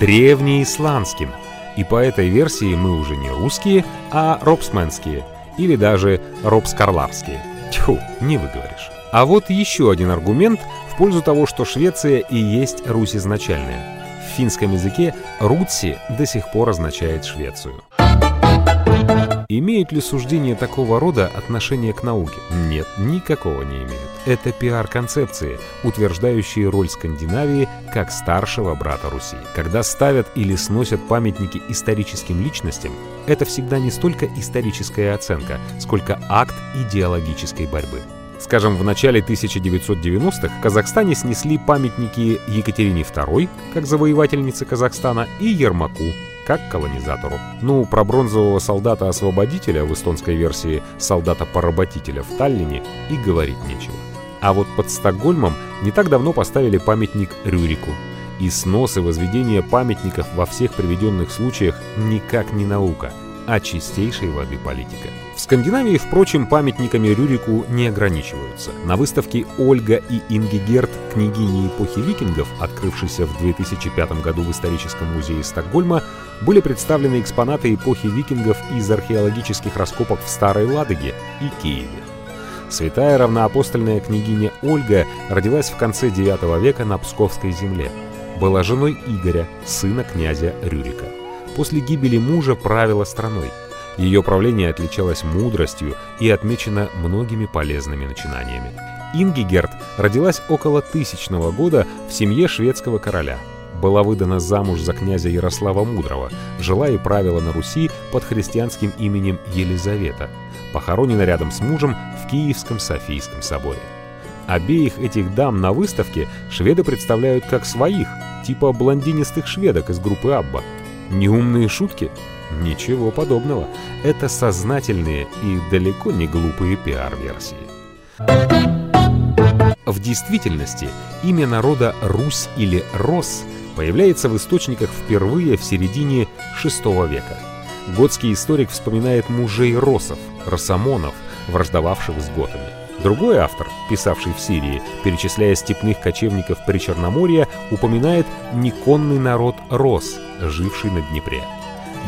древнеисландским. И по этой версии мы уже не русские, а робсменские или даже робскарларские. Тьфу, не выговоришь. А вот еще один аргумент в пользу того, что Швеция и есть Русь изначальная. В финском языке «рутси» до сих пор означает Швецию. Имеют ли суждения такого рода отношение к науке? Нет, никакого не имеют. Это пиар-концепции, утверждающие роль Скандинавии как старшего брата Руси. Когда ставят или сносят памятники историческим личностям, это всегда не столько историческая оценка, сколько акт идеологической борьбы. Скажем, в начале 1990-х в Казахстане снесли памятники Екатерине II, как завоевательнице Казахстана, и Ермаку, как колонизатору. Ну, про бронзового солдата-освободителя в эстонской версии солдата-поработителя в Таллине и говорить нечего. А вот под Стокгольмом не так давно поставили памятник Рюрику. И снос и возведение памятников во всех приведенных случаях никак не наука, а чистейшей воды политика. В Скандинавии, впрочем, памятниками Рюрику не ограничиваются. На выставке «Ольга и Ингигерт. Княгини эпохи викингов», открывшейся в 2005 году в историческом музее Стокгольма, были представлены экспонаты эпохи викингов из археологических раскопок в Старой Ладоге и Киеве. Святая равноапостольная княгиня Ольга родилась в конце IX века на Псковской земле. Была женой Игоря, сына князя Рюрика. После гибели мужа правила страной – ее правление отличалось мудростью и отмечено многими полезными начинаниями. Ингигерт родилась около тысячного года в семье шведского короля. Была выдана замуж за князя Ярослава Мудрого, жила и правила на Руси под христианским именем Елизавета. Похоронена рядом с мужем в Киевском Софийском соборе. Обеих этих дам на выставке шведы представляют как своих, типа блондинистых шведок из группы Абба. Неумные шутки? Ничего подобного. Это сознательные и далеко не глупые пиар-версии. В действительности имя народа Русь или Рос появляется в источниках впервые в середине VI века. Готский историк вспоминает мужей Росов, Росомонов, враждовавших с готами. Другой автор, писавший в Сирии, перечисляя степных кочевников при Черноморье, упоминает неконный народ Рос, живший на Днепре.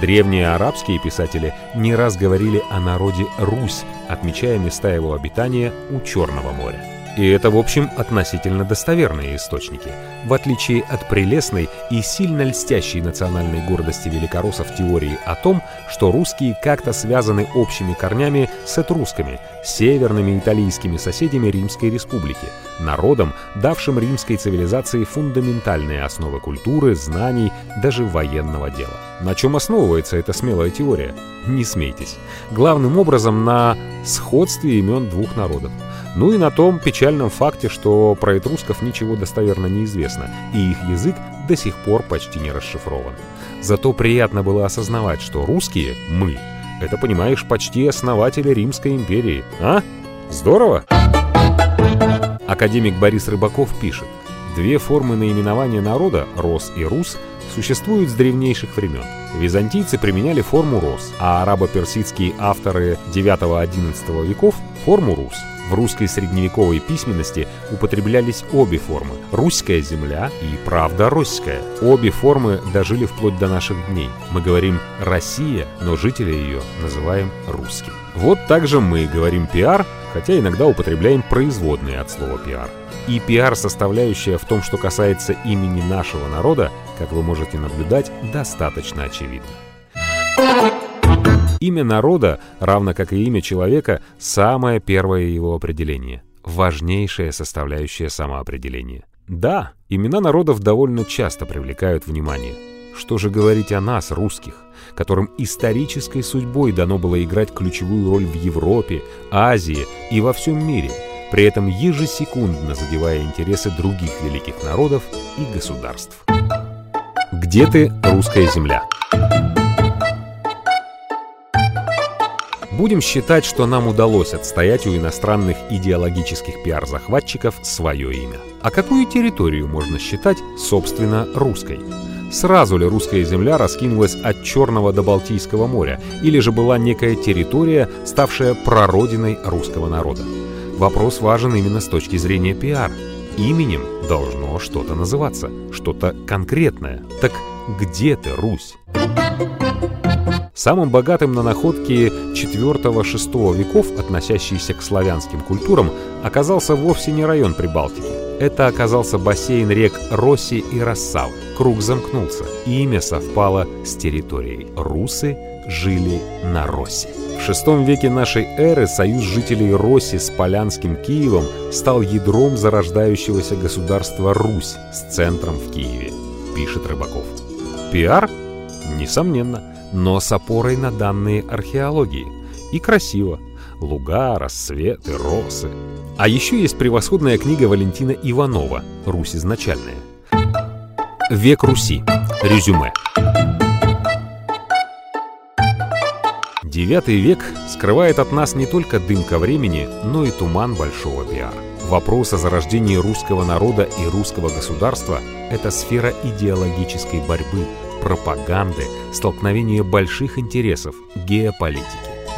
Древние арабские писатели не раз говорили о народе Русь, отмечая места его обитания у Черного моря. И это, в общем, относительно достоверные источники, в отличие от прелестной и сильно льстящей национальной гордости великороссов теории о том, что русские как-то связаны общими корнями с этрусками, северными италийскими соседями Римской Республики, народом, давшим римской цивилизации фундаментальные основы культуры, знаний, даже военного дела. На чем основывается эта смелая теория? Не смейтесь. Главным образом на сходстве имен двух народов. Ну и на том печальном факте, что про этрусков ничего достоверно не известно, и их язык до сих пор почти не расшифрован. Зато приятно было осознавать, что русские, мы, это, понимаешь, почти основатели Римской империи. А? Здорово? Академик Борис Рыбаков пишет, Две формы наименования народа, Рос и Рус, существуют с древнейших времен. Византийцы применяли форму Рос, а арабо-персидские авторы 9-11 веков – форму Рус. В русской средневековой письменности употреблялись обе формы – русская земля и правда российская. Обе формы дожили вплоть до наших дней. Мы говорим «Россия», но жители ее называем русским. Вот также мы говорим «пиар», хотя иногда употребляем производные от слова «пиар». И пиар-составляющая в том, что касается имени нашего народа, как вы можете наблюдать, достаточно очевидна. Имя народа, равно как и имя человека, самое первое его определение, важнейшая составляющая самоопределения. Да, имена народов довольно часто привлекают внимание. Что же говорить о нас, русских, которым исторической судьбой дано было играть ключевую роль в Европе, Азии и во всем мире, при этом ежесекундно задевая интересы других великих народов и государств. Где ты, русская земля? Будем считать, что нам удалось отстоять у иностранных идеологических пиар-захватчиков свое имя. А какую территорию можно считать, собственно, русской? Сразу ли русская земля раскинулась от Черного до Балтийского моря, или же была некая территория, ставшая прародиной русского народа? Вопрос важен именно с точки зрения пиар. Именем должно что-то называться, что-то конкретное. Так где ты, Русь? Самым богатым на находки IV-VI веков, относящиеся к славянским культурам, оказался вовсе не район Прибалтики. Это оказался бассейн рек Росси и Рассав. Круг замкнулся, имя совпало с территорией. Русы жили на Росси. В VI веке нашей эры союз жителей Росси с Полянским Киевом стал ядром зарождающегося государства Русь с центром в Киеве, пишет Рыбаков. Пиар? Несомненно но с опорой на данные археологии. И красиво. Луга, рассветы, росы. А еще есть превосходная книга Валентина Иванова «Русь изначальная». Век Руси. Резюме. Девятый век скрывает от нас не только дымка времени, но и туман большого пиара. Вопрос о зарождении русского народа и русского государства – это сфера идеологической борьбы, пропаганды, столкновения больших интересов, геополитики.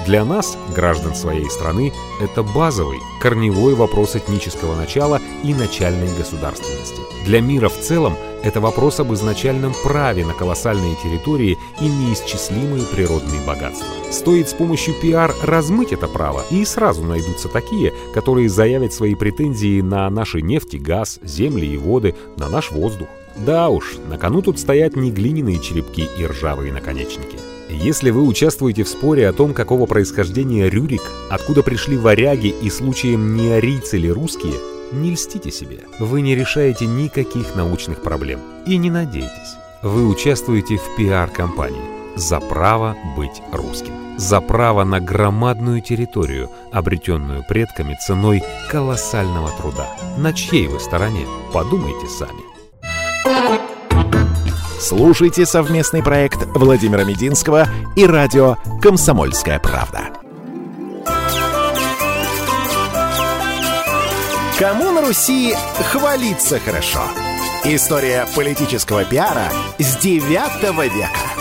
Для нас, граждан своей страны, это базовый, корневой вопрос этнического начала и начальной государственности. Для мира в целом это вопрос об изначальном праве на колоссальные территории и неисчислимые природные богатства. Стоит с помощью пиар размыть это право, и сразу найдутся такие, которые заявят свои претензии на наши нефть и газ, земли и воды, на наш воздух. Да уж, на кону тут стоят не глиняные черепки и ржавые наконечники. Если вы участвуете в споре о том, какого происхождения Рюрик, откуда пришли варяги и случаем не арийцы ли русские, не льстите себе. Вы не решаете никаких научных проблем. И не надейтесь. Вы участвуете в пиар-компании за право быть русским. За право на громадную территорию, обретенную предками ценой колоссального труда. На чьей вы стороне? Подумайте сами. Слушайте совместный проект Владимира Мединского и радио «Комсомольская правда». Кому на Руси хвалиться хорошо? История политического пиара с 9 века.